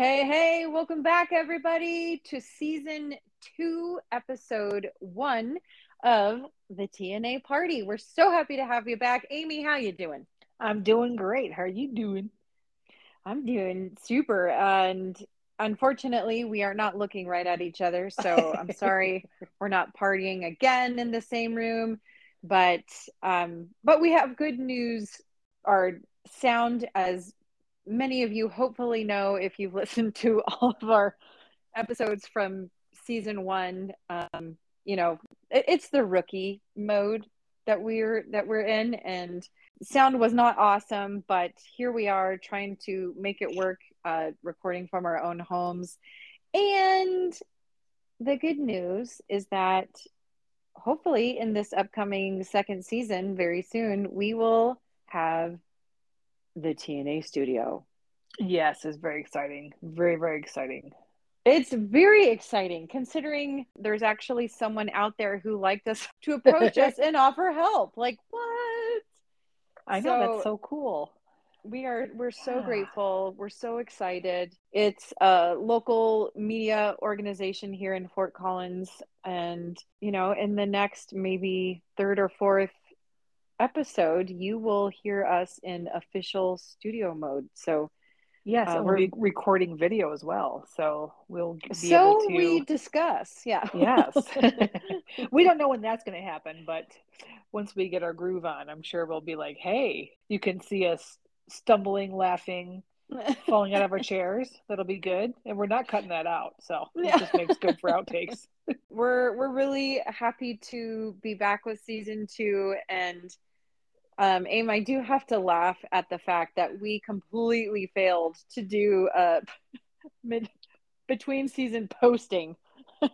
hey, hey, welcome back, everybody, to season two, episode one of the TNA party. We're so happy to have you back. Amy, how you doing? I'm doing great. How are you doing? I'm doing super. And unfortunately, we are not looking right at each other. So I'm sorry we're not partying again in the same room. But um, but we have good news. Our sound, as many of you hopefully know if you've listened to all of our episodes from season one, um, you know, it, it's the rookie mode that we're that we're in and sound was not awesome but here we are trying to make it work uh, recording from our own homes. And the good news is that hopefully in this upcoming second season very soon we will have the tna studio Yes, it's very exciting. Very, very exciting. It's very exciting considering there's actually someone out there who liked us to approach us and offer help. Like, what? I know so, that's so cool. We are we're so yeah. grateful. We're so excited. It's a local media organization here in Fort Collins and you know, in the next maybe third or fourth episode, you will hear us in official studio mode. So Yes, uh, we're recording video as well, so we'll be so able to. we discuss, yeah. Yes, we don't know when that's going to happen, but once we get our groove on, I'm sure we'll be like, "Hey, you can see us stumbling, laughing, falling out of our chairs. That'll be good." And we're not cutting that out, so it just makes good for outtakes. we're we're really happy to be back with season two and um, Aim, I do have to laugh at the fact that we completely failed to do a mid between season posting.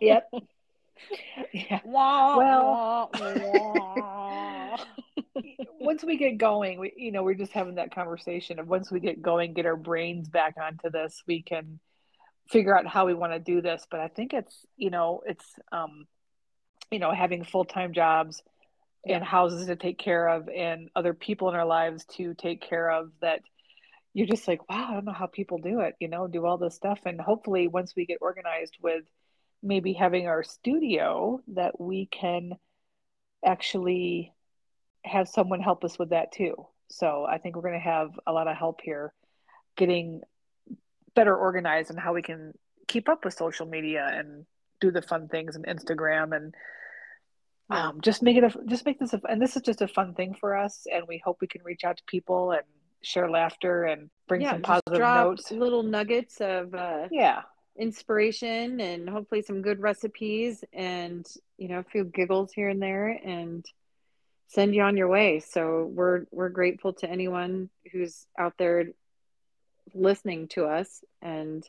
Yep. yeah. Wah, well, wah, wah. once we get going, we you know we're just having that conversation of once we get going, get our brains back onto this, we can figure out how we want to do this. But I think it's you know it's um, you know having full time jobs and houses to take care of and other people in our lives to take care of that you're just like wow i don't know how people do it you know do all this stuff. And hopefully once we get organized with maybe having our studio that we can actually have someone help us with that too. So i think we're going to have a lot of help here getting better organized and how we can keep up with social media and do the fun things and instagram and um, just make it a just make this a, and this is just a fun thing for us and we hope we can reach out to people and share laughter and bring yeah, some positive notes. little nuggets of uh, yeah. inspiration and hopefully some good recipes and you know a few giggles here and there and send you on your way. So we're we're grateful to anyone who's out there listening to us and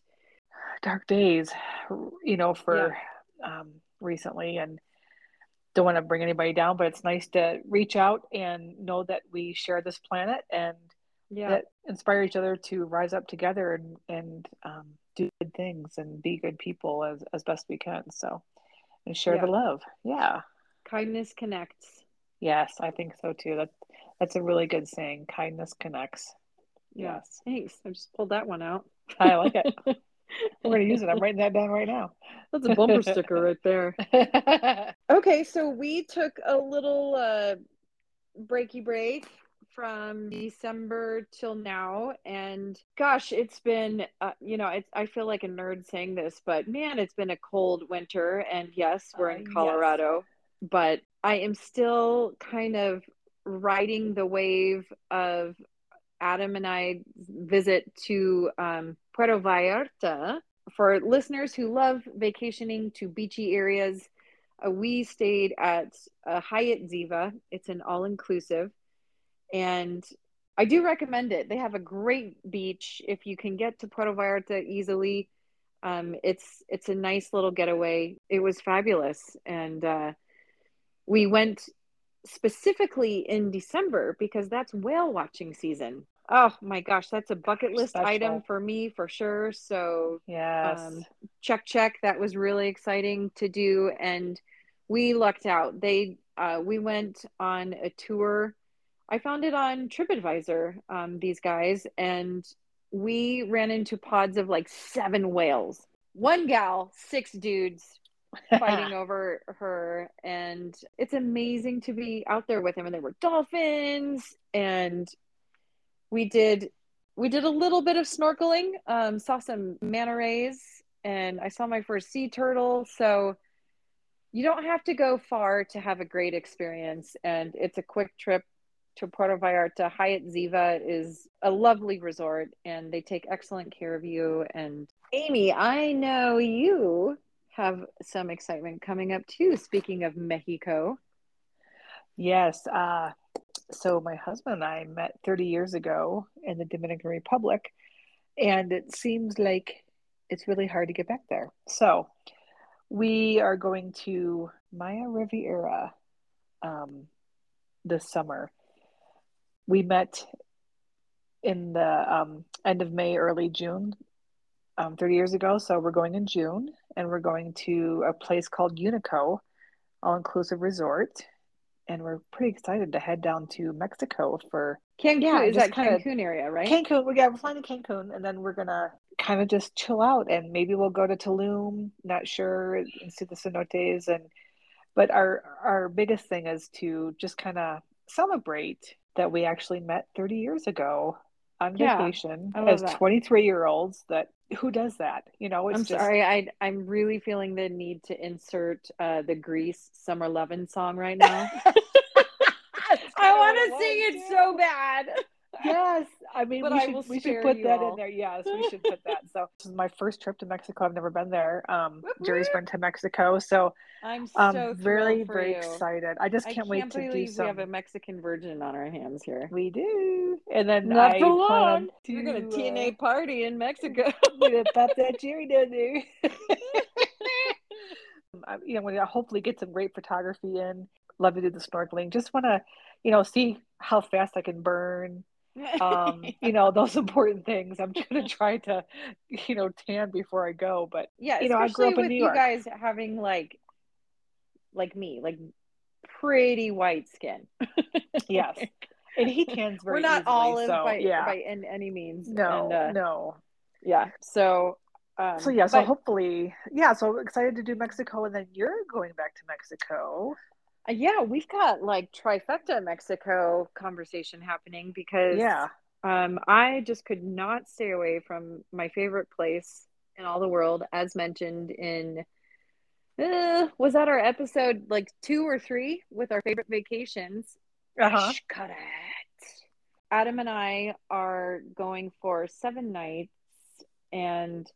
dark days you know for yeah. um recently and don't want to bring anybody down, but it's nice to reach out and know that we share this planet and yeah. that inspire each other to rise up together and and um, do good things and be good people as as best we can. So and share yeah. the love. Yeah, kindness connects. Yes, I think so too. That that's a really good saying. Kindness connects. Yes. Thanks. I just pulled that one out. I like it. We're going to use it. I'm writing that down right now. That's a bumper sticker right there. okay, so we took a little uh, breaky break from December till now, and gosh, it's been uh, you know, it's I feel like a nerd saying this, but man, it's been a cold winter, and yes, we're in uh, Colorado, yes. but I am still kind of riding the wave of Adam and I visit to um, Puerto Vallarta. For listeners who love vacationing to beachy areas, uh, we stayed at a Hyatt Ziva. It's an all inclusive. And I do recommend it. They have a great beach. If you can get to Puerto Vallarta easily, um, it's it's a nice little getaway. It was fabulous, and uh, we went specifically in December because that's whale watching season. Oh my gosh, that's a bucket list Special. item for me for sure. So, yes, um, check, check. That was really exciting to do. And we lucked out. They, uh, we went on a tour. I found it on TripAdvisor, um, these guys, and we ran into pods of like seven whales. One gal, six dudes fighting over her. And it's amazing to be out there with him. And there were dolphins. And we did we did a little bit of snorkeling, um, saw some manta rays, and I saw my first sea turtle. So you don't have to go far to have a great experience. And it's a quick trip to Puerto Vallarta. Hyatt Ziva is a lovely resort and they take excellent care of you. And Amy, I know you have some excitement coming up too. Speaking of Mexico. Yes. Uh, so my husband and I met 30 years ago in the Dominican Republic, and it seems like it's really hard to get back there. So we are going to Maya Riviera um, this summer we met in the um, end of May, early June, um, 30 years ago. So we're going in June and we're going to a place called Unico, all inclusive resort. And we're pretty excited to head down to Mexico for Cancun. Yeah, is that Cancun kinda, area, right? Cancun. We yeah, we're flying to Cancun, and then we're gonna kind of just chill out, and maybe we'll go to Tulum. Not sure, and see the cenotes, and but our our biggest thing is to just kind of celebrate that we actually met 30 years ago on yeah, vacation as 23 year olds that who does that? You know i'm just... sorry I, i'm really feeling the need to insert uh, the grease summer lovin' song right now. I want to sing it so bad yes I mean, but we should, we should put that all. in there. Yes, we should put that. So this is my first trip to Mexico. I've never been there. Um, Jerry's been to Mexico, so I'm so um, very very you. excited. I just can't, I wait to do some. We have a Mexican virgin on our hands here. We do, and then not I for long. To, We're gonna TNA uh, party in Mexico. Pop that Jerry down there. you know, we're gonna hopefully get some great photography in. Love to do the snorkeling. Just want to, you know, see how fast I can burn um you know those important things i'm gonna try to you know tan before i go but yeah you know i grew up in new york. you guys having like like me like pretty white skin. Yes. And he tans very we're not easily, olive so, by, yeah. by in any means no and, uh, no. yeah so um, so yeah so but, hopefully yeah so excited to do mexico and then you're going back to mexico yeah, we've got like trifecta Mexico conversation happening because yeah, um, I just could not stay away from my favorite place in all the world, as mentioned in uh, was that our episode like two or three with our favorite vacations. Uh-huh. Cut it. Adam and I are going for seven nights, and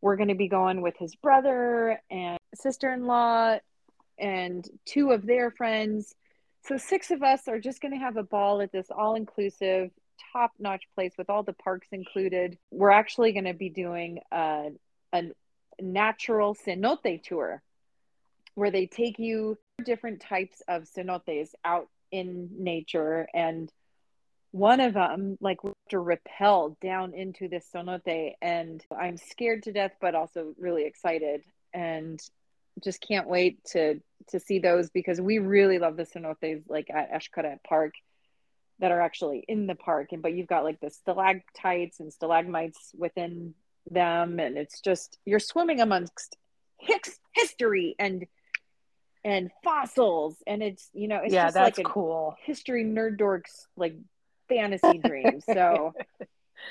we're going to be going with his brother and sister-in-law and two of their friends. So six of us are just going to have a ball at this all inclusive, top notch place with all the parks included. We're actually going to be doing a, a natural cenote tour where they take you different types of cenotes out in nature and one of them like to rappel down into this cenote and i'm scared to death but also really excited and just can't wait to to see those because we really love the cenotes like at Xcaret Park that are actually in the park. And but you've got like the stalactites and stalagmites within them. And it's just you're swimming amongst Hicks history and and fossils. And it's you know it's yeah, just that's like a cool. history nerd dorks like fantasy dream. So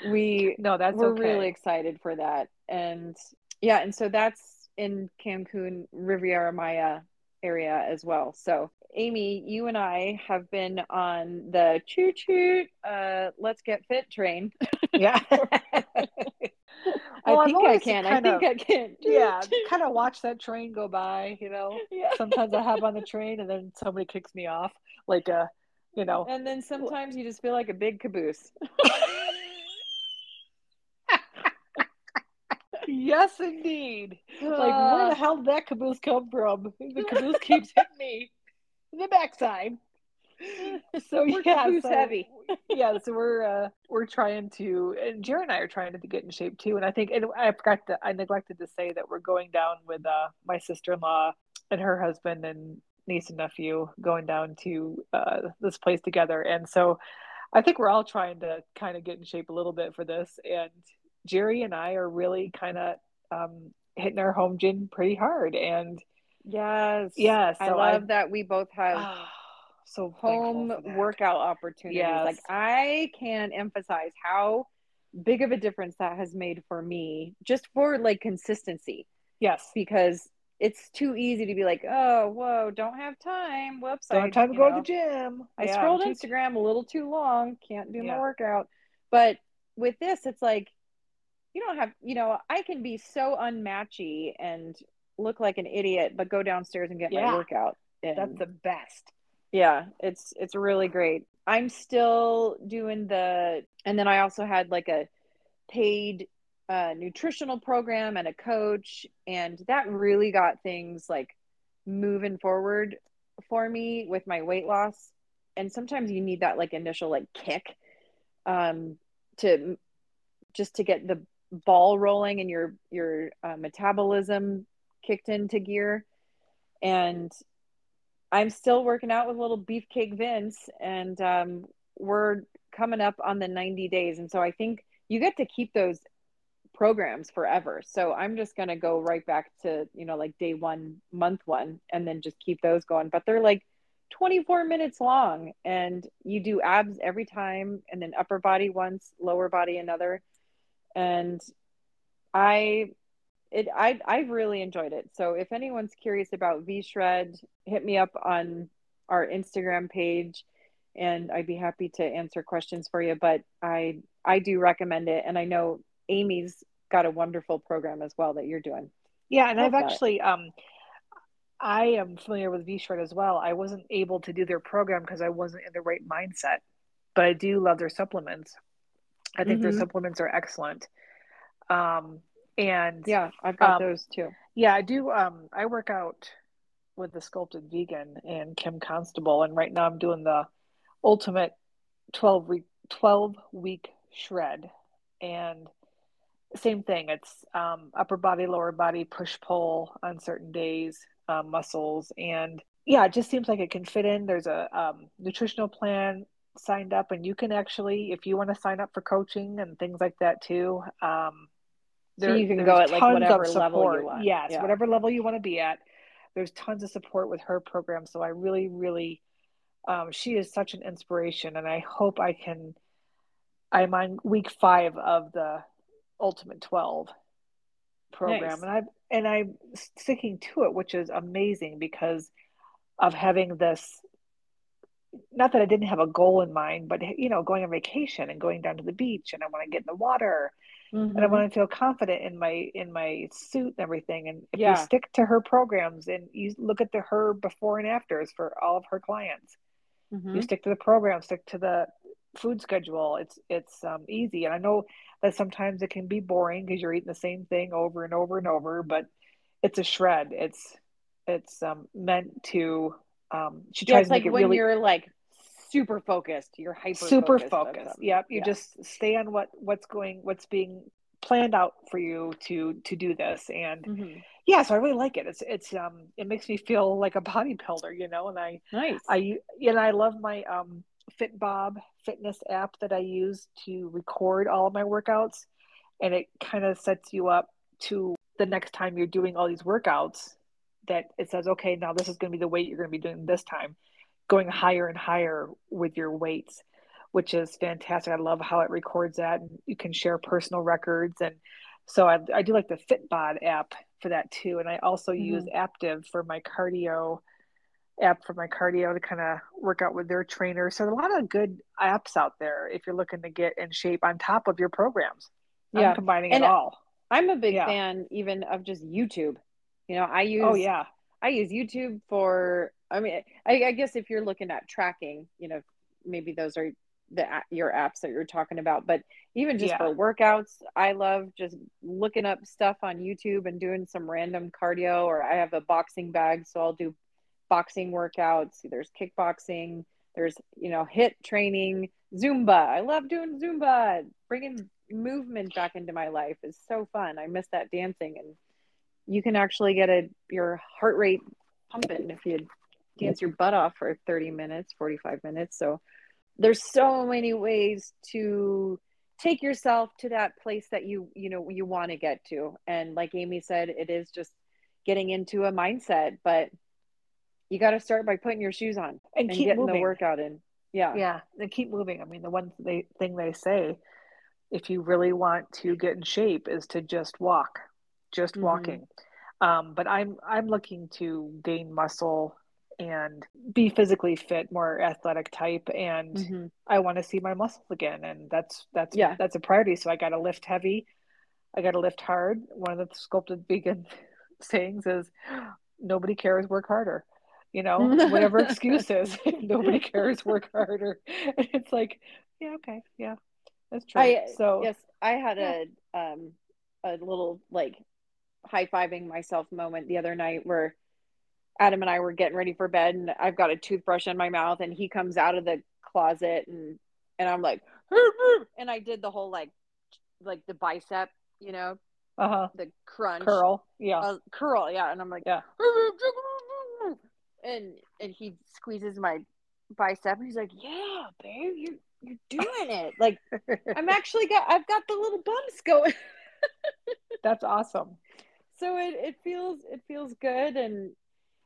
we no that's we're okay. really excited for that. And yeah and so that's in Cancun, Riviera Maya area as well. So, Amy, you and I have been on the choo choo, uh, let's get fit train. Yeah. well, I think I can. I think of, I can. Yeah, kind of watch that train go by. You know, yeah. sometimes I hop on the train and then somebody kicks me off, like a, you know. And then sometimes you just feel like a big caboose. yes, indeed. Uh, like, where the hell did that caboose come from? The caboose keeps hitting me in the backside. So we're yeah, caboose so, heavy. yeah, so we're uh, we're trying to, and Jared and I are trying to get in shape too. And I think, and I forgot to, I neglected to say that we're going down with uh, my sister in law and her husband and niece and nephew going down to uh, this place together. And so I think we're all trying to kind of get in shape a little bit for this. And Jerry and I are really kind of um, hitting our home gym pretty hard. And yes, yes, so I love I, that we both have oh, so home workout opportunities. Yes. Like I can emphasize how big of a difference that has made for me just for like consistency. Yes. Because it's too easy to be like, oh, whoa, don't have time. Whoops. Don't I, have time to go know, to the gym. I yeah, scrolled Instagram a little too long. Can't do yeah. my workout. But with this, it's like, you don't have, you know, I can be so unmatchy and look like an idiot, but go downstairs and get yeah. my workout. That's the best. Yeah, it's it's really great. I'm still doing the, and then I also had like a paid uh, nutritional program and a coach, and that really got things like moving forward for me with my weight loss. And sometimes you need that like initial like kick um, to just to get the ball rolling and your your uh, metabolism kicked into gear. And I'm still working out with little beefcake Vince, and um, we're coming up on the 90 days. And so I think you get to keep those programs forever. So I'm just going to go right back to, you know, like day one, month one, and then just keep those going. But they're like 24 minutes long, and you do abs every time, and then upper body once, lower body another. And I it I I've really enjoyed it. So if anyone's curious about V Shred, hit me up on our Instagram page and I'd be happy to answer questions for you. But I I do recommend it and I know Amy's got a wonderful program as well that you're doing. Yeah, and I've actually um I am familiar with V Shred as well. I wasn't able to do their program because I wasn't in the right mindset, but I do love their supplements. I think mm-hmm. their supplements are excellent. Um, and yeah, I've got um, those too. Yeah, I do. Um, I work out with the Sculpted Vegan and Kim Constable, and right now I'm doing the ultimate twelve week twelve week shred, and same thing. It's um, upper body, lower body, push pull on certain days, um, muscles, and yeah, it just seems like it can fit in. There's a um, nutritional plan signed up, and you can actually, if you want to sign up for coaching and things like that too. Um, there, so you can go at like whatever level you want. Yes, yeah. whatever level you want to be at. There's tons of support with her program. So I really, really, um, she is such an inspiration, and I hope I can. I'm on week five of the Ultimate Twelve program, nice. and I and I'm sticking to it, which is amazing because of having this. Not that I didn't have a goal in mind, but you know, going on vacation and going down to the beach, and I want to get in the water Mm-hmm. and I mm-hmm. want to feel confident in my in my suit and everything. And if yeah. you stick to her programs and you look at the her before and afters for all of her clients, mm-hmm. you stick to the program, stick to the food schedule. It's it's um, easy, and I know that sometimes it can be boring because you're eating the same thing over and over and over. But it's a shred. It's it's um, meant to. Um, she tries yeah, it's to like when really you're like super focused. You're hyper super focused. Yep. You yeah. just stay on what what's going what's being planned out for you to to do this and mm-hmm. yeah so i really like it it's it's um it makes me feel like a bodybuilder you know and i nice i and i love my um Fitbod fitness app that i use to record all of my workouts and it kind of sets you up to the next time you're doing all these workouts that it says okay now this is going to be the weight you're going to be doing this time going higher and higher with your weights, which is fantastic. I love how it records that and you can share personal records. And so I, I do like the Fitbod app for that too. And I also mm-hmm. use Aaptiv for my cardio app for my cardio to kind of work out with their trainer. So a lot of good apps out there if you're looking to get in shape on top of your programs. Yeah, I'm combining and it all. I'm a big yeah. fan even of just YouTube. You know, I oh, use oh yeah, I use YouTube for I mean, I, I guess if you're looking at tracking, you know, maybe those are the your apps that you're talking about but even just yeah. for workouts i love just looking up stuff on youtube and doing some random cardio or i have a boxing bag so i'll do boxing workouts. There's kickboxing there's you know hit training zumba. I love doing zumba. Bringing movement back into my life is so fun. I miss that dancing and you can actually get a your heart rate pumping if you dance your butt off for 30 minutes 45 minutes. So there's so many ways to take yourself to that place that you you know you want to get to. And like amy said it is just getting into a mindset but you got to start by putting your shoes on and, and keep getting moving. the workout in. Yeah. Yeah and keep moving. I mean the one they, thing they say if you really want to get in shape is to just walk just mm-hmm. walking um, but i'm i'm looking to gain muscle and be physically fit, more athletic type, and mm-hmm. I want to see my muscles again, and that's that's yeah that's a priority. So I got to lift heavy, I got to lift hard. One of the sculpted vegan sayings is, "Nobody cares, work harder." You know, whatever excuse is, nobody cares, work harder. And it's like, yeah, okay, yeah, that's true. I, so yes, I had yeah. a um a little like high fiving myself moment the other night where Adam and I were getting ready for bed and I've got a toothbrush in my mouth and he comes out of the closet and and I'm like and I did the whole like like the bicep, you know, uh-huh. the crunch curl, yeah, uh, curl, yeah, and I'm like, yeah, and and he squeezes my bicep and he's like, yeah, babe, you you're doing it. Like I'm actually got I've got the little bumps going. That's awesome. So it it feels it feels good. And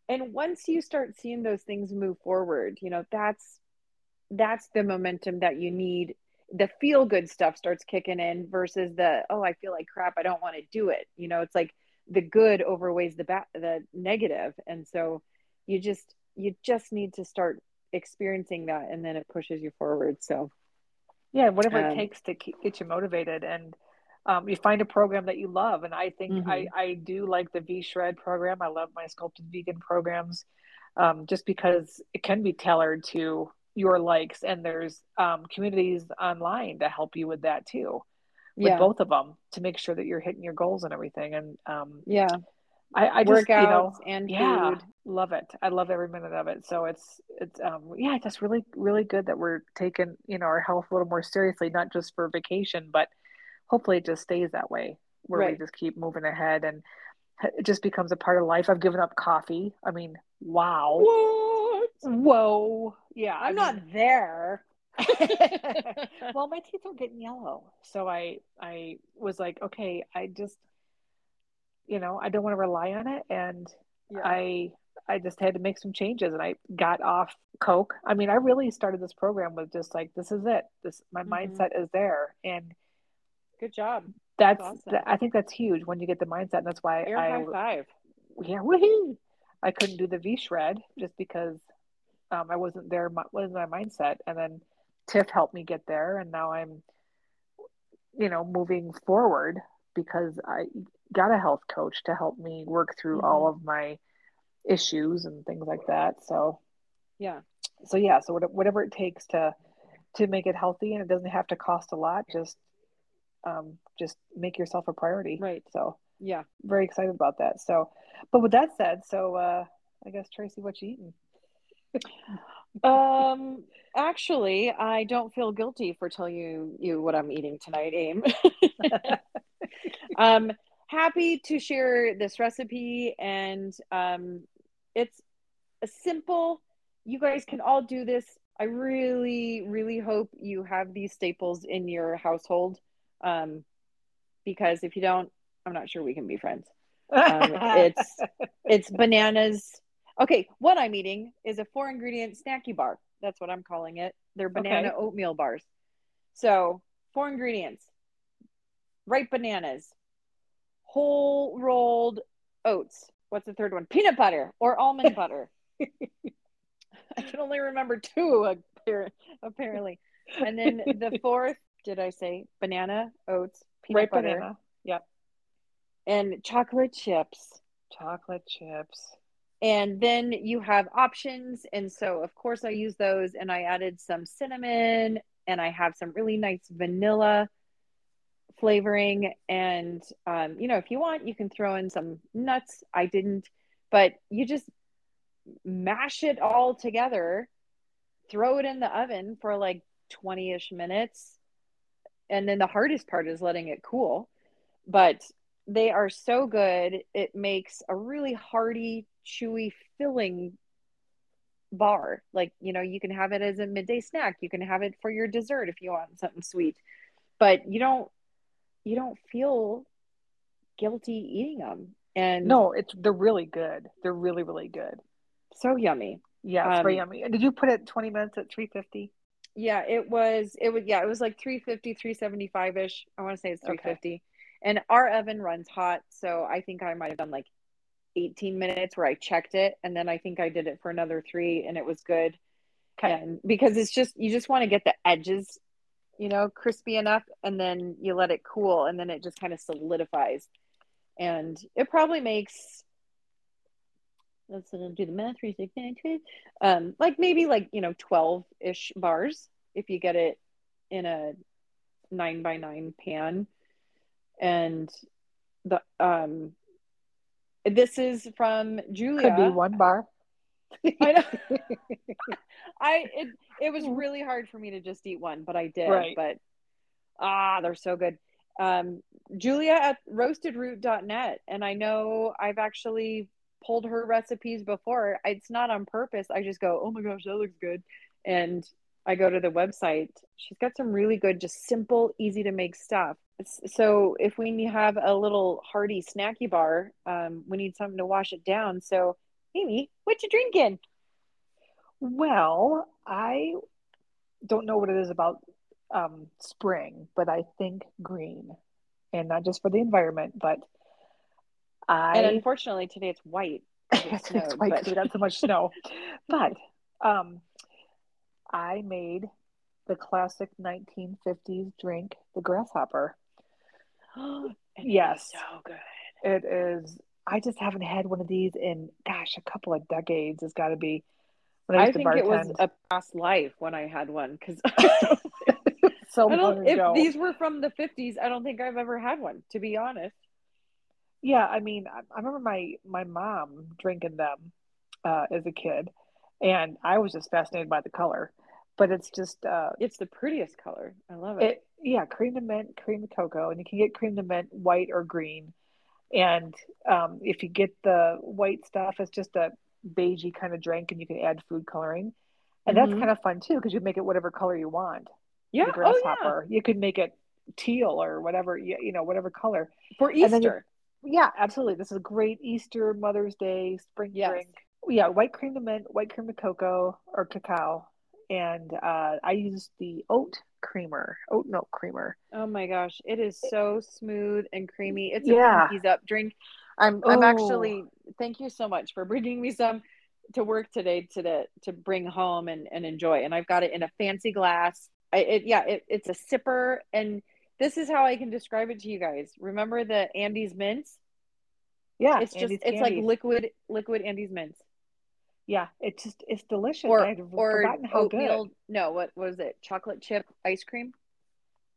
and once you start seeing those things move forward you know that's that's the momentum that you need. The feel good stuff starts kicking in versus the oh i feel like crap. I don't want to do it. You know it's like the good overweighs the bad the negative. And so you just you just need to start experiencing that and then it pushes you forward. So yeah whatever um, it takes to keep, get you motivated. And um, you find a program that you love. And I think mm-hmm. I, I do like the V Shred program. I love my sculpted vegan programs um, just because it can be tailored to your likes. And there's um, communities online to help you with that too, with yeah. both of them to make sure that you're hitting your goals and everything. And um, yeah. I, I just Workouts you know and yeah, food. love it. I love every minute of it. So it's it's um yeah, just really really good that we're taking you know our health a little more seriously, not just for vacation, but hopefully it just stays that way where right. we just keep moving ahead and it just becomes a part of life. I've given up coffee. I mean, wow. What? Whoa. Yeah. I'm I mean, not there. well, my teeth were getting yellow. So I I was like, okay, I just you know, I don't want to rely on it and yeah. I I just had to make some changes and I got off Coke. I mean, I really started this program with just like this is it. This my mm-hmm. mindset is there and Good job. That's, that's awesome. I think that's huge when you get the mindset. And that's why Air I high five. Yeah, woohoo! I couldn't do the V shred just because um, I wasn't there. wasn't my mindset, and then Tiff helped me get there, and now I'm, you know, moving forward because I got a health coach to help me work through mm-hmm. all of my issues and things like that. So, yeah. So yeah. So whatever it takes to to make it healthy, and it doesn't have to cost a lot. Just um, just make yourself a priority. Right. So yeah, very excited about that. So, but with that said, so uh, I guess Tracy, what you eating? um, actually, I don't feel guilty for telling you you what I'm eating tonight, Aim. um, happy to share this recipe, and um, it's a simple. You guys can all do this. I really, really hope you have these staples in your household um, because if you don't, I'm not sure we can be friends. Um, it's it's bananas. Okay, what I'm eating is a four ingredient snacky bar. That's what I'm calling it. They're banana okay. oatmeal bars. So four ingredients: ripe bananas, whole rolled oats. What's the third one? Peanut butter or almond butter. I can only remember two apparently. And then the fourth did I say banana, oats, peanut right butter, banana. Yep. And chocolate chips. Chocolate chips. And then you have options. And so, of course, I use those and I added some cinnamon and I have some really nice vanilla flavoring. And, um, you know, if you want, you can throw in some nuts. I didn't, but you just mash it all together, throw it in the oven for like 20 ish minutes and then the hardest part is letting it cool but they are so good it makes a really hearty chewy filling bar. Like, you know, you can have it as a midday snack. You can have it for your dessert if you want something sweet. But you don't you don't feel guilty eating them. And no, it's they're really good. They're really really good. So yummy. Yeah, it's um, very yummy. And did you put it 20 minutes at 350? Yeah, it was it was yeah, it was like 350 375ish. I want to say it's 350. Okay. And our oven runs hot, so I think I might have done like 18 minutes where I checked it and then I think I did it for another 3 and it was good. Okay. And because it's just you just want to get the edges you know, crispy enough and then you let it cool and then it just kind of solidifies. And it probably makes let's do the math three six nine two um like maybe like you know 12 ish bars if you get it in a nine by nine pan and the um this is from julia could be one bar I know. I it it was really hard for me to just eat one, but I did. Right. But ah, they're so good. Um, Julia at roastedroot.net, and I know I've actually pulled her recipes before. It's not on purpose. I just go, oh my gosh, that looks good, and I go to the website. She's got some really good, just simple, easy to make stuff. So if we have a little hearty snacky bar, um, we need something to wash it down. So Amy, what you drinking? Well, I don't know what it is about um, spring, but I think green, and not just for the environment, but I. And unfortunately, today it's white. It's, snowed, it's white because we got so much snow. But um, I made the classic 1950s drink, the grasshopper. yes, so good. It is I just haven't had one of these in gosh a couple of decades. It's got to be. I, I think it was a past life when I had one because so if these were from the 50s, I don't think I've ever had one to be honest. Yeah, I mean, I, I remember my my mom drinking them uh, as a kid, and I was just fascinated by the color. But it's just uh, it's the prettiest color. I love it. it yeah, crème de menthe, cream to cocoa, and you can get crème de menthe white or green and um, if you get the white stuff, it's just a beigey kind of drink, and you can add food coloring, and mm-hmm. that's kind of fun too because you make it whatever color you want. Yeah, grasshopper. Oh, yeah. You could make it teal or whatever you, you know whatever color for Easter. Yeah, absolutely. This is a great Easter, Mother's Day, spring yes. drink. Yeah, white crème de menthe, white cream to cocoa or cacao, and uh, I use the oat creamer, oat milk creamer. Oh my gosh, it is so smooth and creamy. It's a yeah. pinkies up drink. I'm I'm actually thank you so much for bringing me some to work today to the, to bring home and, and enjoy. And I've got it in a fancy glass. I, it yeah, it, it's a sipper and this is how I can describe it to you guys. Remember the Andes mints? Yeah, it's just it's like liquid liquid Andes mints. Yeah, it's just it's delicious. Or I'd or forgotten how oatmeal, good. No, what was it? Chocolate chip ice cream.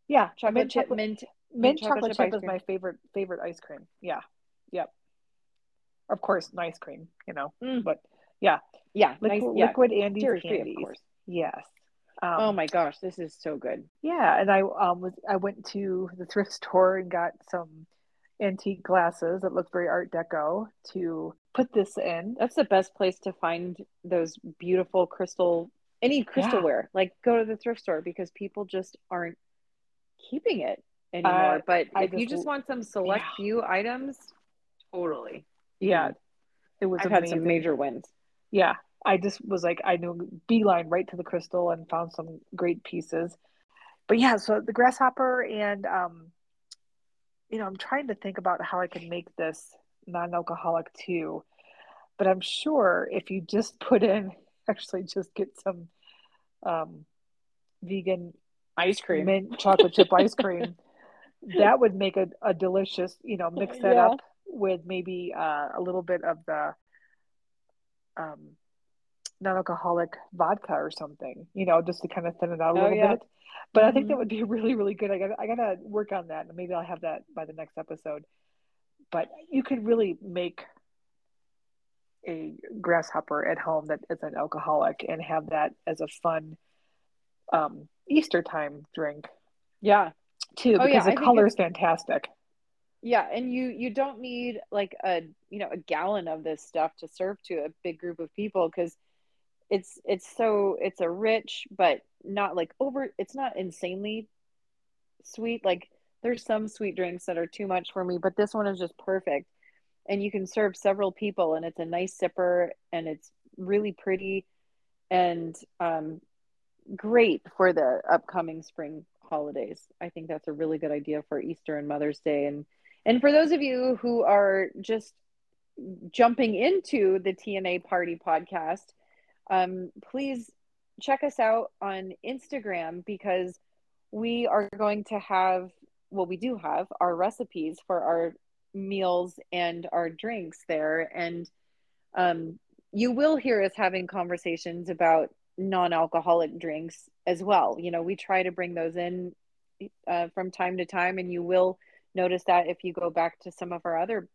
Yeah, chocolate mint chip chocolate, mint, mint, chocolate, chocolate chip, is my favorite favorite ice cream. Yeah, yep. Of course, ice cream. You know, mm. but yeah, yeah, liquid, nice, yeah. liquid Andes candies. Of course. Yes. Um, oh my gosh, this is so good. Yeah, and I um was I went to the thrift store and got some antique glasses that looked very art deco to put this in. That's the best place to find those beautiful crystal any crystalware. Yeah. Like go to the thrift store because people just aren't keeping it anymore. Uh, but I if just, you just want some select yeah. few items, totally. Yeah. It was I've amazing. had some major wins. Yeah. I just was like I knew beeline right to the crystal and found some great pieces. But yeah, so the grasshopper and um you know, I'm trying to think about how I can make this non-alcoholic too. But I'm sure if you just put in, actually, just get some um, vegan ice cream, mint chocolate chip ice cream, that would make a, a delicious. You know, mix that yeah. up with maybe uh, a little bit of the um, non-alcoholic vodka or something. You know, just to kind of thin it out a oh, little yeah. bit. But mm-hmm. I think that mm-hmm. would be really, really good. I got I gotta work on that, and maybe I'll have that by the next episode. But you could really make a grasshopper at home that is an alcoholic and have that as a fun um, Easter time drink. Yeah, too oh, because yeah. the color is fantastic. Yeah, and you you don't need like a you know a gallon of this stuff to serve to a big group of people because it's it's so it's a rich but not like over it's not insanely sweet. Like there's some sweet drinks that are too much for me but this one is just perfect. And you can serve several people and it's a nice sipper and it's really pretty and um, great for the upcoming spring holidays. I think that's a really good idea for easter and mother's day. And and for those of you who are just jumping into the tna party podcast um, please check us out on Instagram because we are going to have, well, we do have our recipes for our meals and our drinks there. And um, you will hear us having conversations about non alcoholic drinks as well. You know, we try to bring those in uh, from time to time, and you will notice that if you go back to some of our other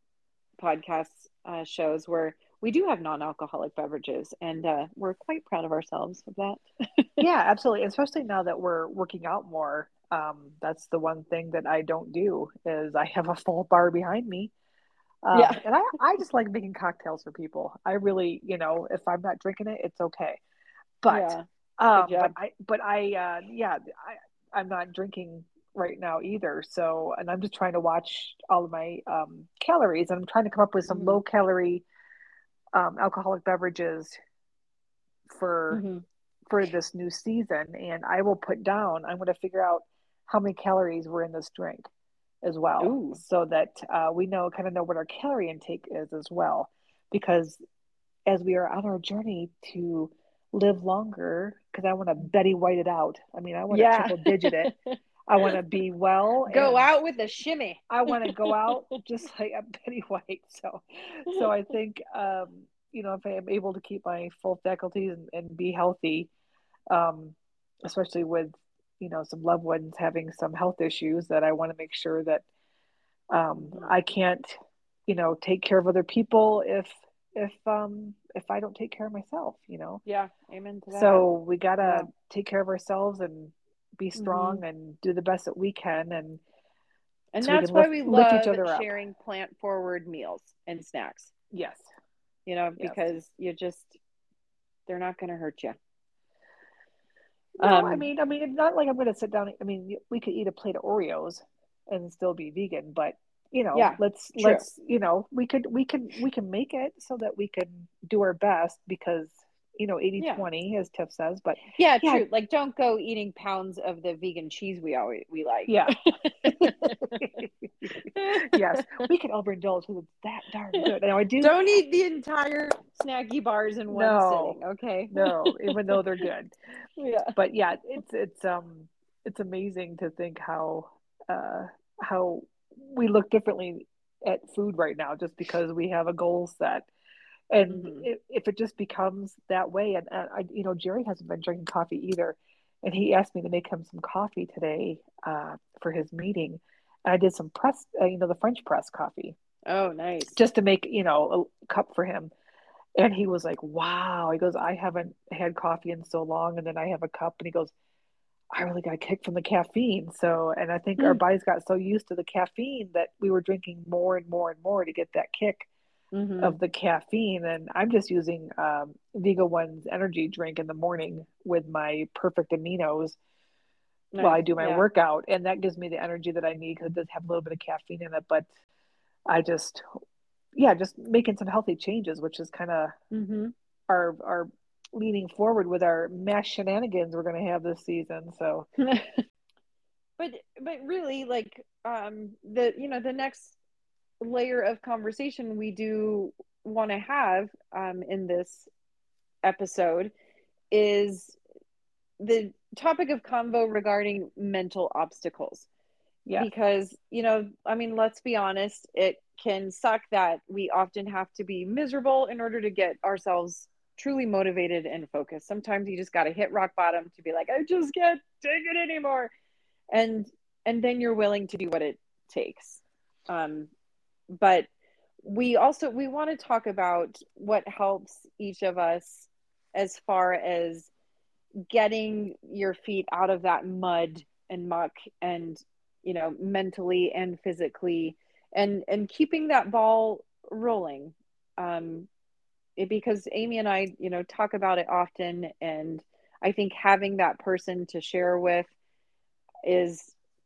podcast uh, shows where we do have non-alcoholic beverages and uh, we're quite proud of ourselves of that. Yeah absolutely especially now that we're working out more um, that's the one thing that i don't do is i have a full bar behind me. Um, yeah. and I, I just like making cocktails for people. I really you know if i'm not drinking it it's okay. But yeah. um, but i but i uh, yeah I, i'm not drinking right now either. So and i'm just trying to watch all of my um, calories and i'm trying to come up with some mm. low calorie um, alcoholic beverages for mm-hmm. for this new season, and I will put down. I'm going to figure out how many calories were in this drink as well, Ooh. so that uh, we know kind of know what our calorie intake is as well, because as we are on our journey to live longer, because I want to Betty White it out. I mean, I want to triple digit it. I want to be well. Go out with a shimmy. I want to go out just like a Betty White. So, so I think, um, you know, if I am able to keep my full faculties and, and be healthy, um, especially with, you know, some loved ones having some health issues, that I want to make sure that um, I can't, you know, take care of other people if if um if I don't take care of myself, you know. Yeah, amen to that. So we gotta yeah. take care of ourselves and be strong mm-hmm. and do the best that we can and and so that's we why lift, we love each other sharing up. plant forward meals and snacks yes you know because yes. you just they're not going to hurt you no, um, I mean, I mean, it's not like I'm going to sit down. I mean, we could eat a plate of Oreos and still be vegan, but you know, yeah, let's true. let's you know, we could we can we can make it so that we can do our best because you know 80 yeah. 20 as tiff says but yeah, yeah, true like don't go eating pounds of the vegan cheese we always we like. Yeah. Yes we can overindulge because it's that darn good. Now i do don't eat the entire snacky bars in one no, sitting okay? No even though they're good. Yeah. But yeah it's it's um it's amazing to think how uh how we look differently at food right now just because we have a goal set and mm-hmm. if, if, it just becomes that way and, and, I, you know jerry hasn't been drinking coffee either and he asked me to make him some coffee today uh, for his meeting and i did some press uh, you know the french press coffee. Oh nice. Just to make you know a cup for him. And he was like wow. He goes i haven't had coffee in so long. And then i have a cup and he goes i really got a kick from the caffeine. So and i think mm. our bodies got so used to the caffeine that we were drinking more and more and more to get that kick mm-hmm. of the caffeine. And I'm just using um, Vega One's energy drink in the morning with my perfect aminos nice. while I do my yeah. workout. And that gives me the energy that I need because it does have a little bit of caffeine in it. But I just, yeah, just making some healthy changes, which is kind of mm-hmm. our, our leaning forward with our mass shenanigans we're going to have this season. So. but but really like um the you know the next layer of conversation we do want to have um, in this episode is the topic of convo regarding mental obstacles. Yeah. Because, you know, I mean, let's be honest, it can suck that we often have to be miserable in order to get ourselves truly motivated and focused. Sometimes you just got to hit rock bottom to be like, I just can't take it anymore. And and then you're willing to do what it takes. Um, but we also we want to talk about what helps each of us as far as getting your feet out of that mud and muck and you know mentally and physically and and keeping that ball rolling. Um it, because Amy and I, you know, talk about it often, and I think having that person to share with is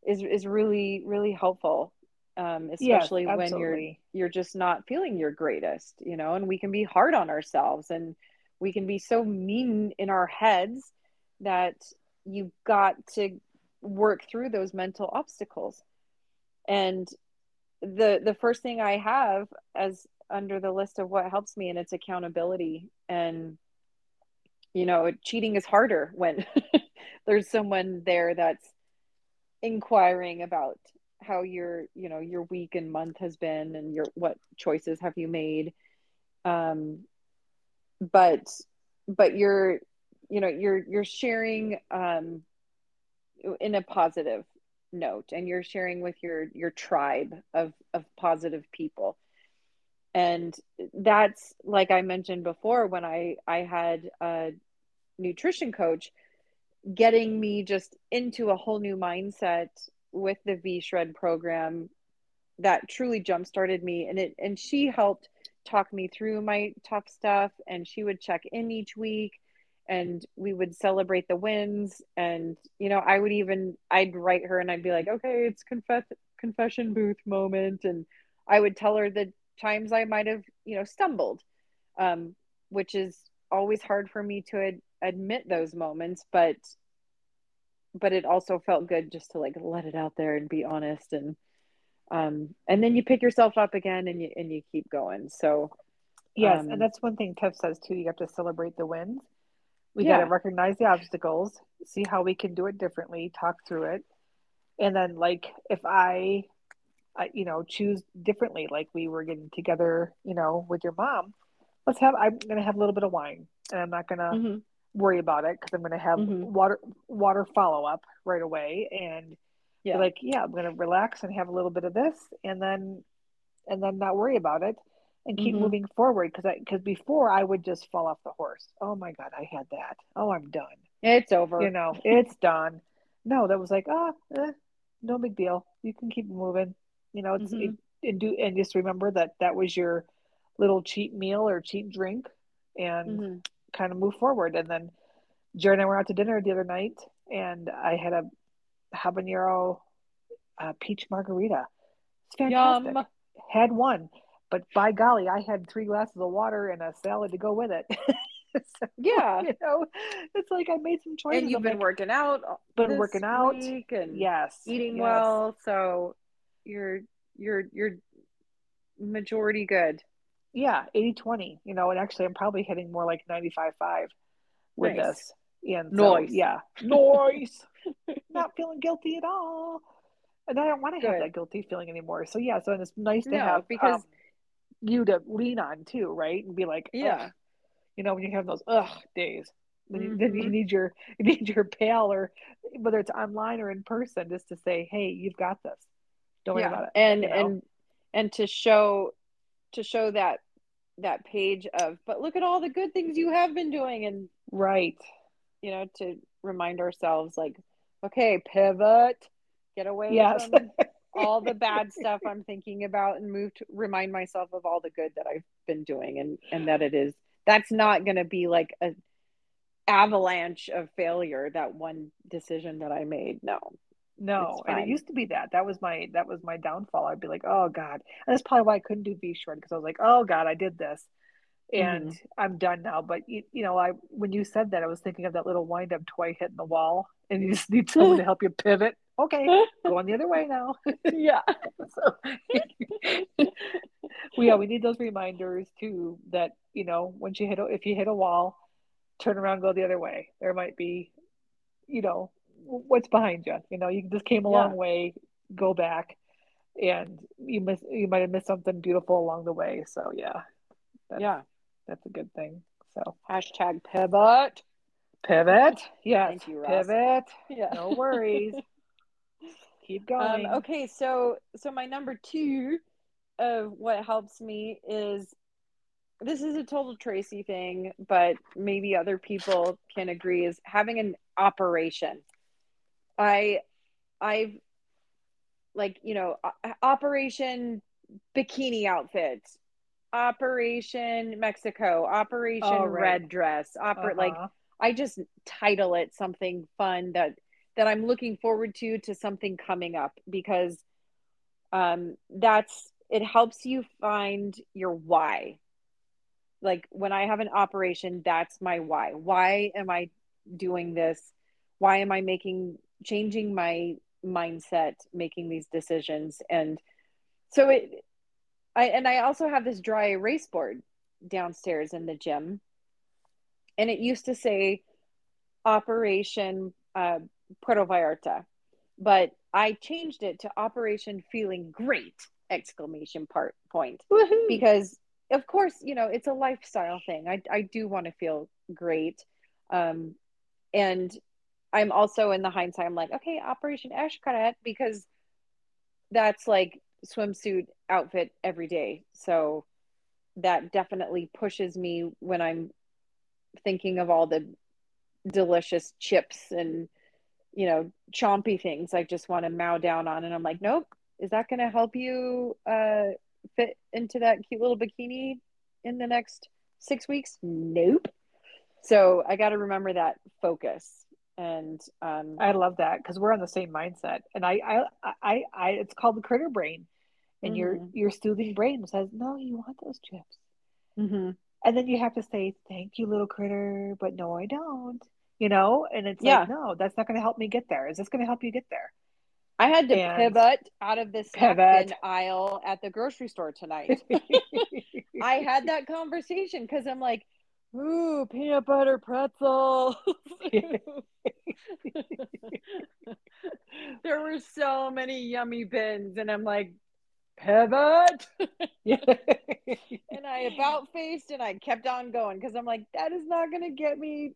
is is really really helpful um, especially yes, when you're you're just not feeling your greatest you know and we can be hard on ourselves and we can be so mean in our heads that you've got to work through those mental obstacles. And the the first thing i have as under the list of what helps me and it's accountability and you know cheating is harder when there's someone there that's inquiring about how your you know your week and month has been and your what choices have you made. Um but but you're you know you're you're sharing um in a positive note and you're sharing with your your tribe of of positive people. And that's like i mentioned before when i i had a nutrition coach getting me just into a whole new mindset with the V Shred program that truly jump started me. And it and she helped talk me through my tough stuff and she would check in each week and we would celebrate the wins. And you know I would even I'd write her and I'd be like okay it's confess confession booth moment. And I would tell her the times I might have you know stumbled um which is always hard for me to ad- admit those moments but but it also felt good just to like let it out there and be honest and um and then you pick yourself up again and you and you keep going. So yes um, and that's one thing tiff says too you have to celebrate the wins. We yeah. got to recognize the obstacles see how we can do it differently talk through it. And then like if i, I you know choose differently like we were getting together you know with your mom let's have i'm gonna have a little bit of wine and i'm not gonna mm-hmm worry about it because I'm going to have mm-hmm. water water follow up right away and yeah. like yeah I'm going to relax and have a little bit of this and then and then not worry about it and keep mm-hmm. moving forward because I because before I would just fall off the horse oh my god I had that oh I'm done it's over you know it's done no that was like ah oh, eh, no big deal you can keep moving you know it's mm-hmm. it, and do and just remember that that was your little cheat meal or cheat drink and mm-hmm kind of move forward. And then Jared and I were out to dinner the other night, and I had a habanero uh, peach margarita. It's fantastic. Yum. Had one, but by golly, I had three glasses of water and a salad to go with it. so, yeah, you know, it's like I made some choices. And you've been like, working out, been working out, and yes, eating yes. well. So you're you're you're majority good yeah 80 20 you know and actually i'm probably hitting more like 95 5 with nice. this. And so, noise yeah. Noise not feeling guilty at all. And i don't want to have that guilty feeling anymore. So yeah so it's nice to no, have because um, you to lean on too right? And be like yeah. You know when you have those ugh days. Then, mm-hmm. you, then you need your you need your pal or whether it's online or in person just to say hey you've got this. Don't worry about it and you know? and and to show to show that that page of but look at all the good things you have been doing and right you know to remind ourselves like okay pivot get away yes. from all the bad stuff i'm thinking about and move to remind myself of all the good that i've been doing and and that it is that's not going to be like a avalanche of failure that one decision that i made no no, and it used to be that. That was my that was my downfall. I'd be like, oh god, and that's probably why I couldn't do V shred because I was like, oh god, I did this, and mm-hmm. I'm done now. But you, you know, I when you said that, I was thinking of that little wind up toy hitting the wall, and you just need someone to help you pivot. Okay, going the other way now. yeah. so, yeah, we need those reminders too. That you know, once you hit a, if you hit a wall, turn around, go the other way. There might be, you know, what's behind you. You know, you just came a yeah. long way. Go back, and you miss you might have missed something beautiful along the way. So yeah, that's, yeah, that's a good thing. So hashtag pivot, pivot. Yeah, pivot. Yeah, no worries. Keep um, going. Um, okay, so so my number two of what helps me is this is a total Traci thing, but maybe other people can agree is having an operation. I I've like, you know, Operation bikini outfit Operation Mexico, Operation oh, right. Red Dress, opera uh-huh. like I just title it something fun that that I'm looking forward to to something coming up because um that's it helps you find your why. Like when I have an operation, that's my why. Why am I doing this? Why am I making changing my mindset, making these decisions? And so it I and I also have this dry erase board downstairs in the gym. And it used to say Operation uh, Puerto Vallarta, but I changed it to Operation Feeling Great! Exclamation part point Woo-hoo! because of course you know it's a lifestyle thing. I I do want to feel great, um, and I'm also in the hindsight. I'm like, okay, Operation Xcaret because that's like swimsuit outfit every day. So that definitely pushes me when I'm thinking of all the delicious chips and you know chompy things I just want to mow down on and I'm like nope is that going to help you uh fit into that cute little bikini in the next 6 weeks nope so I got to remember that focus and um I love that cuz we're on the same mindset. And I I I, I it's called the critter brain. And mm-hmm. your your soothing brain says no you want those chips. Mm-hmm. and then you have to say thank you little critter but no i don't you know? And it's yeah. like no that's not going to help me get there. Is this going to help you get there? I had to and pivot out of this pivot. aisle at the grocery store tonight. I had that conversation because i'm like ooh peanut butter pretzel there were so many yummy bins and i'm like pivot. and I about faced and I kept on going because I'm like, that is not going to get me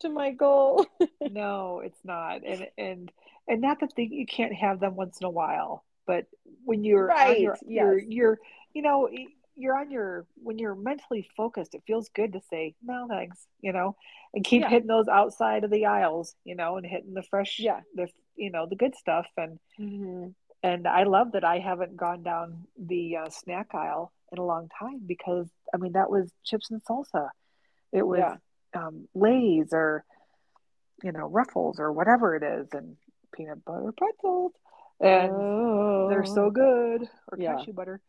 to my goal. no, it's not. And, and, and not that they, you can't have them once in a while, but when you're, right. your, yes. you're, you're, you know, you're on your, when you're mentally focused, it feels good to say, no, thanks, you know, and keep yeah. hitting those outside of the aisles, you know, and hitting the fresh, yeah, the, you know, the good stuff. And, mm-hmm and I love that I haven't gone down the uh, snack aisle in a long time because I mean that was chips and salsa, it was yeah. um, Lay's or you know Ruffles or whatever it is, and peanut butter pretzels, and oh. they're so oh. good, or yeah. cashew butter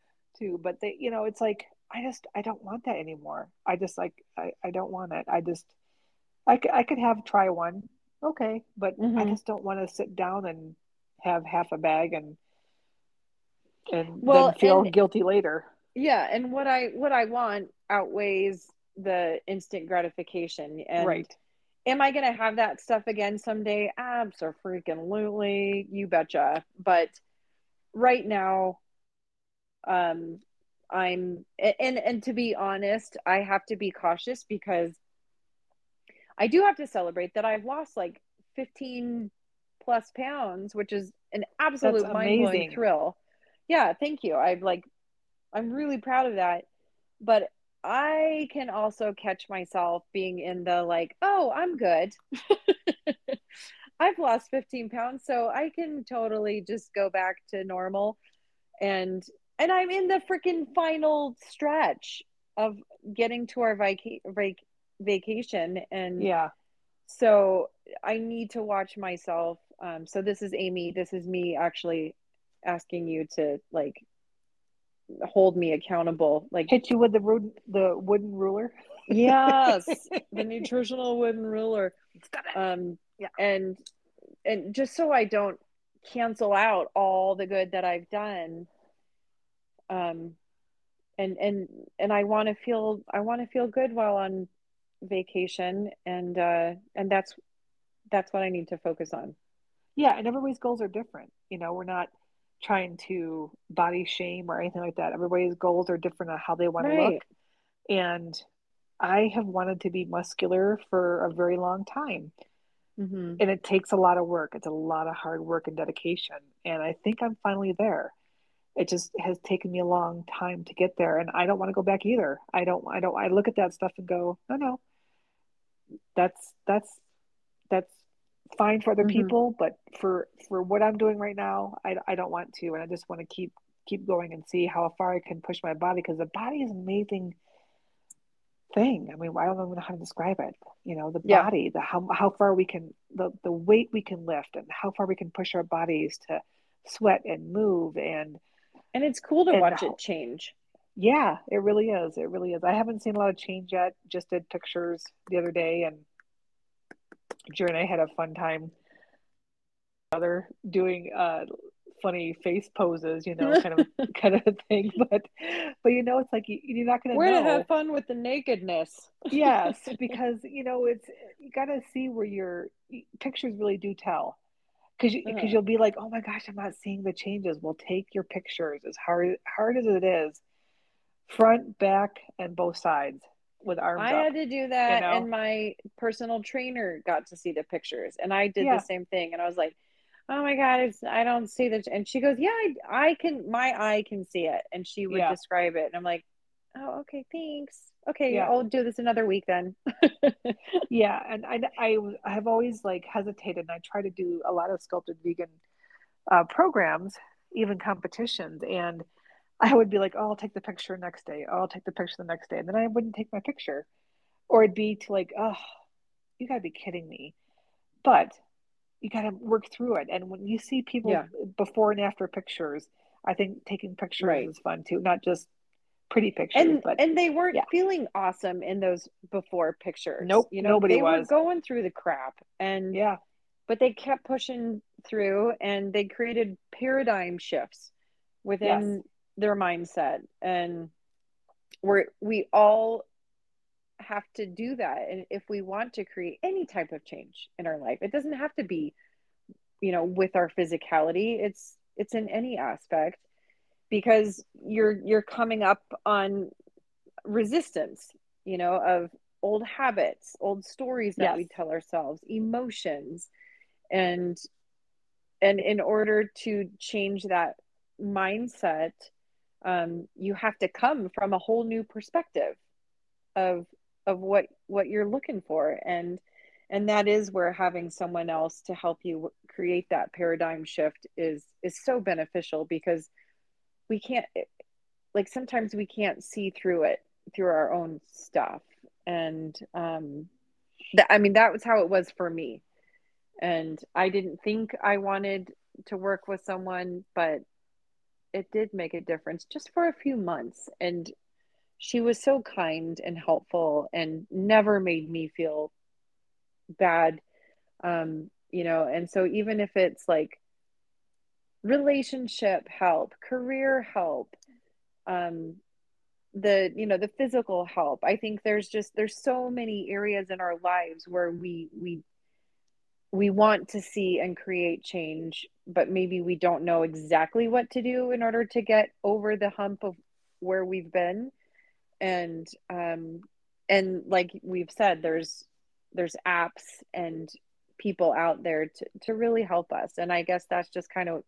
too. But they, you know, it's like I just I don't want that anymore. I just like I I don't want it. I just I could I could have try one, okay, but mm-hmm. I just don't want to sit down and have half a bag and and well, then feel and, guilty later. Yeah, and what I what I want outweighs the instant gratification. And right. Am I going to have that stuff again someday? Absolutely, you betcha. But right now, um, I'm and and to be honest, I have to be cautious because I do have to celebrate that I've lost like 15 plus pounds, which is an absolute mind blowing thrill. Yeah thank you. I'm like i'm really proud of that. But i can also catch myself being in the like oh i'm good. I've lost 15 pounds so i can totally just go back to normal and and i'm in the freaking final stretch of getting to our vac- vac- vacation. And yeah. so i need to watch myself. Um, so this is amy. This is me actually asking you to like hold me accountable. Like hit you with the road the wooden ruler. Yes the nutritional wooden ruler. Um yeah. and and just so i don't cancel out all the good that i've done um and and and i want to feel i want to feel good while on vacation and uh and that's that's what i need to focus on yeah and everybody's goals are different you know we're not trying to body shame or anything like that. Everybody's goals are different on how they want right. to look. And I have wanted to be muscular for a very long time. Mm-hmm. And it takes a lot of work. It's a lot of hard work and dedication. And I think I'm finally there. It just has taken me a long time to get there. And I don't want to go back either. I don't, I don't, I look at that stuff and go, no, no, that's, that's, that's fine for other mm-hmm. people, but for for what I'm doing right now, I, I don't want to, and I just want to keep keep going and see how far I can push my body because the body is an amazing thing. I mean, I don't know how to describe it. You know, the yeah. body, the how how far we can the the weight we can lift and how far we can push our bodies to sweat and move and and it's cool to watch it change. Yeah, it really is. It really is. I haven't seen a lot of change yet. Just did pictures the other day and Drew and I had a fun time other doing uh funny face poses, you know, kind of kind of thing. But but you know, it's like you, are not going to. We're to have fun with the nakedness. yes, because you know it's you got to see where your pictures really do tell. Because you, uh-huh. you'll be like, oh my gosh, I'm not seeing the changes. Well, take your pictures as hard hard as it is, front, back, and both sides with arms. I up, had to do that, you know? and my personal trainer got to see the pictures, and I did yeah. the same thing. And I was like, oh my god it's i don't see the and she goes yeah I, I can my eye can see it and she would yeah. describe it and i'm like oh okay thanks okay yeah. i'll do this another week then yeah and I, I i have always like hesitated and i try to do a lot of sculpted vegan uh, programs even competitions and i would be like oh i'll take the picture next day oh, i'll take the picture the next day and then i wouldn't take my picture or it'd be to like oh you gotta be kidding me but you got to work through it. And when you see people yeah. before and after pictures, I think taking pictures right. is fun too, not just pretty pictures. And but, and they weren't yeah. feeling awesome in those before pictures. Nope, you know, nobody they was were going through the crap, and yeah, but they kept pushing through, and they created paradigm shifts within yes. their mindset, and we're we all have to do that and if we want to create any type of change in our life it doesn't have to be you know with our physicality it's it's in any aspect because you're you're coming up on resistance you know of old habits old stories that yes. we tell ourselves emotions and and in order to change that mindset um, you have to come from a whole new perspective of of what what you're looking for and and that is where having someone else to help you create that paradigm shift is is so beneficial because we can't like sometimes we can't see through it through our own stuff. And um that i mean that was how it was for me. And i didn't think i wanted to work with someone but it did make a difference just for a few months. And she was so kind and helpful and never made me feel bad um you know and so even if it's like relationship help career help um the you know the physical help. I think there's just there's so many areas in our lives where we we we want to see and create change but maybe we don't know exactly what to do in order to get over the hump of where we've been. And um and like we've said there's there's apps and people out there to, to really help us. And i guess that's just kind of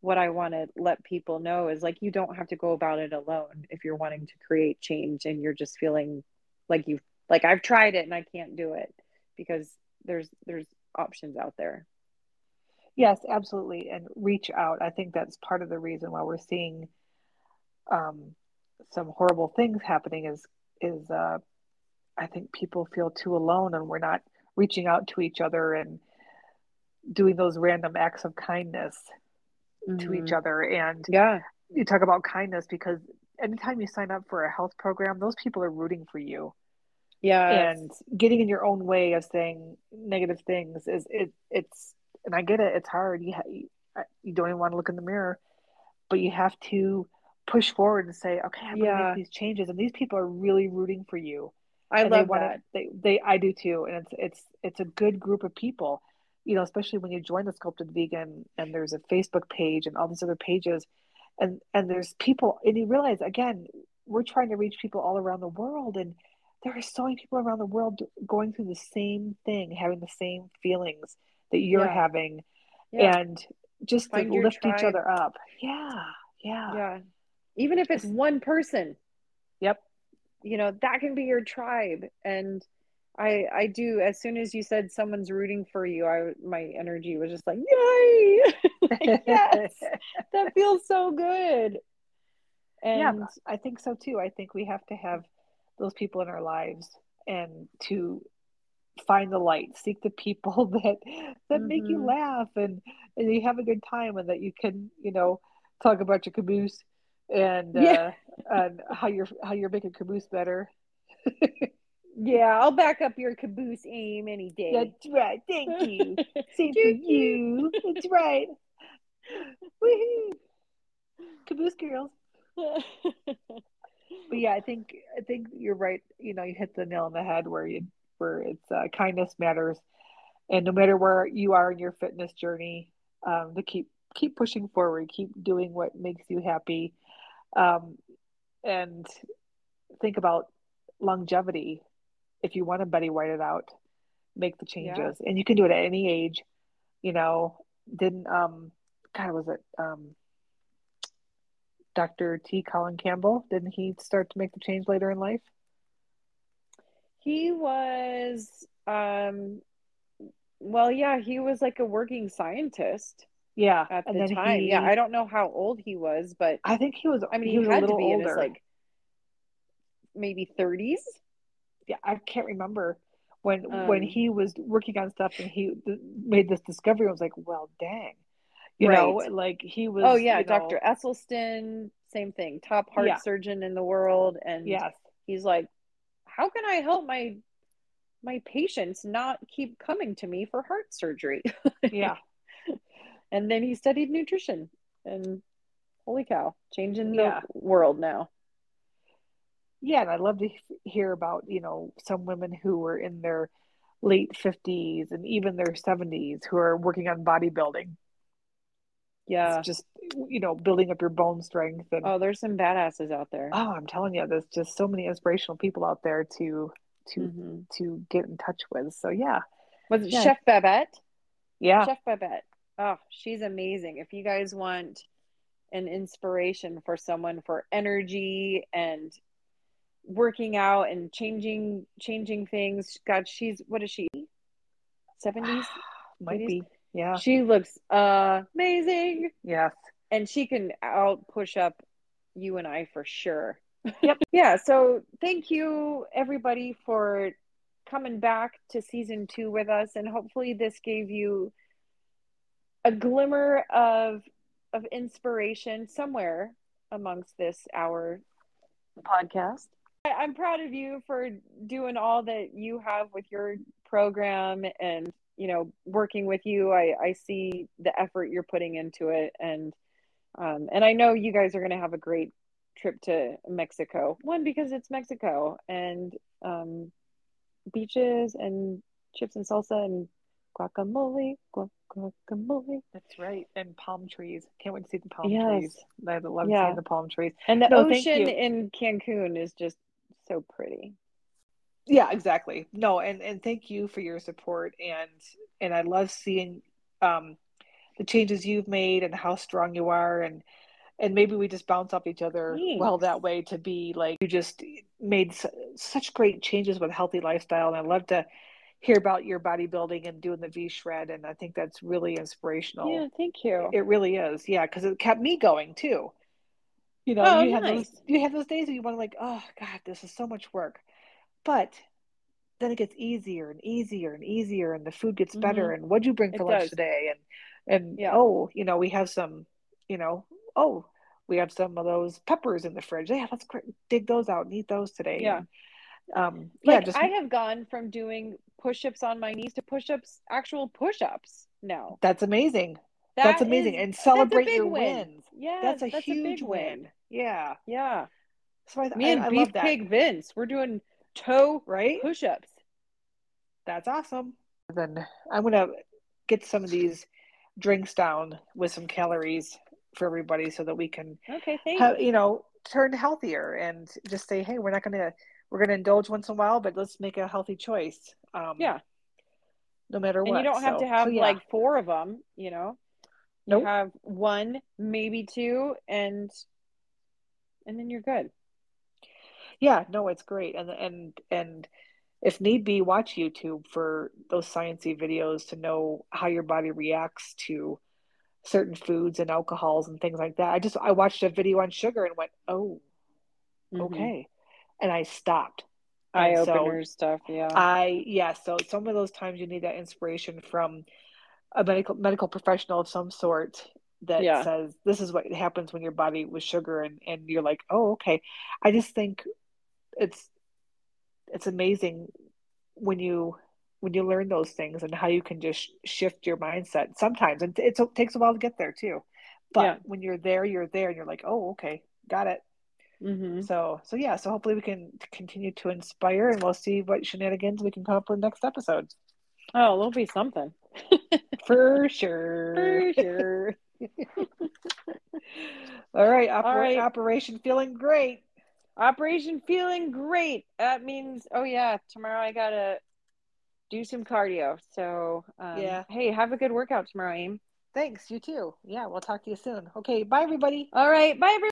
what i want to let people know is like you don't have to go about it alone if you're wanting to create change and you're just feeling like you've, like i've tried it and i can't do it because there's there's options out there. Yes absolutely and reach out. I think that's part of the reason why we're seeing um, some horrible things happening is is uh, I think people feel too alone and we're not reaching out to each other and doing those random acts of kindness mm-hmm. to each mm-hmm. other and yeah you talk about kindness because anytime you sign up for a health program those people are rooting for you yeah and getting in your own way of saying negative things is it it's and i get it it's hard you, ha- you don't even want to look in the mirror but you have to push forward and say, okay, I'm yeah. gonna make these changes, and these people are really rooting for you. I and love they that. They, they, I do too, and it's it's it's a good group of people. You know, especially when you join the Sculpted Vegan, and there's a Facebook page and all these other pages, and and there's people, and you realize again, we're trying to reach people all around the world, and there are so many people around the world going through the same thing, having the same feelings that you're yeah. having, yeah. and just Find to lift tribe. each other up. Yeah, yeah, yeah even if it's one person yep you know that can be your tribe and i i do as soon as you said someone's rooting for you i my energy was just like yay yes that feels so good And yeah, I think so too. I think we have to have those people in our lives and to find the light, seek the people that that mm-hmm. make you mm-hmm. laugh and and you have a good time and that you can, you know, talk about your caboose and yeah. uh, and how you're how you're making caboose better. yeah, I'll back up your caboose aim any day. That's right. Thank you. Same for you. That's right. Woohoo! Caboose girls. but yeah, I think I think you're right. You know, you hit the nail on the head where you where it's uh, kindness matters, and no matter where you are in your fitness journey, um, to keep keep pushing forward, keep doing what makes you happy, um, and think about longevity. If you want to Betty White it out, make the changes, yeah. and you can do it at any age. You know, didn't um, God was it um, Dr. T. Colin Campbell? Didn't he start to make the change later in life? He was um well yeah, he was like a working scientist. Yeah. At the time. He, yeah, I don't know how old he was, but I think he was I mean he, he was had a little to be older. in his like maybe 30s. Yeah, I can't remember when um, when he was working on stuff and he made this discovery. I was like, well, dang, you right. know, like he was. Oh yeah, Dr. Esselstyn, same thing, top heart yeah. surgeon in the world, and yes, he's like, how can I help my my patients not keep coming to me for heart surgery? yeah. and then he studied nutrition, and holy cow, changing the yeah. world now. Yeah, and I love to hear about you know some women who were in their late 50s and even their 70s who are working on bodybuilding. Yeah. it's just you know building up your bone strength and oh there's some badasses out there. Oh i'm telling you there's just so many inspirational people out there to to mm-hmm. to get in touch with. So yeah. Was it yeah. chef babette? Yeah. Chef babette. Oh she's amazing. If you guys want an inspiration for someone for energy and working out and changing changing things god she's what is she 70s might 80s? be yeah. She looks amazing. Yes. And she can out push up you and I for sure. Yep. yeah. So thank you everybody for coming back to season two with us. And hopefully this gave you a glimmer of of inspiration somewhere amongst this hour podcast. I'm proud of you for doing all that you have with your program and you know working with you. I i see the effort you're putting into it. And um and i know you guys are going to have a great trip to mexico. One because it's mexico and um beaches and chips and salsa and guacamole guacamole. That's right. And palm trees. Can't wait to see the palm yes. trees. I love yeah. seeing the palm trees. And the no, ocean in cancun is just so pretty. Yeah exactly. No and and thank you for your support and and i love seeing um the changes you've made and how strong you are and and maybe we just bounce off each other Thanks. well that way to be like you just made su- such great changes with healthy lifestyle and i love to hear about your bodybuilding and doing the v shred and i think that's really inspirational. Yeah thank you. It really is. Yeah because it kept me going too you know oh, you nice. have those you have those days where you want to like oh god this is so much work but then it gets easier and easier and easier and the food gets better mm-hmm. and what'd you bring for it lunch does. today and and yeah. oh you know we have some you know oh we have some of those peppers in the fridge yeah let's dig those out and eat those today yeah and, um like yeah just i have gone from doing push-ups on my knees to push-ups actual push-ups now that's amazing that that's amazing. is, and celebrate your win. wins. Yeah that's a that's huge a win. win. yeah. Yeah. So I, me and I, I beef pig vince we're doing toe right? push-ups. That's awesome. Then i'm gonna get some of these drinks down with some calories for everybody so that we can okay have, you know turn healthier and just say hey we're not gonna we're gonna indulge once in a while but let's make a healthy choice. Um yeah. no matter what, and what you don't have so, to have so, yeah. like four of them you know? you nope. have one maybe two and and then you're good yeah no it's great and and and if need be watch youtube for those sciency videos to know how your body reacts to certain foods and alcohols and things like that. I just I watched a video on sugar and went, "Oh, mm-hmm. okay." And I stopped. Eye opener so stuff, yeah. I yeah, so some of those times you need that inspiration from a medical medical professional of some sort that yeah. says this is what happens when your body with sugar and and you're like, "Oh, okay." I just think it's it's amazing when you when you learn those things and how you can just shift your mindset sometimes and it takes a while to get there too but yeah. when you're there you're there and you're like oh okay got it mm-hmm. so so yeah so hopefully we can continue to inspire and we'll see what shenanigans we can come up with next episode oh there'll be something for sure for sure all right, oper- all right operation feeling great operation feeling great that means oh yeah tomorrow i gotta do some cardio. So um, yeah. Hey, have a good workout tomorrow, Aim. Thanks. You too. Yeah, we'll talk to you soon. Okay. Bye, everybody. All right. Bye, everybody.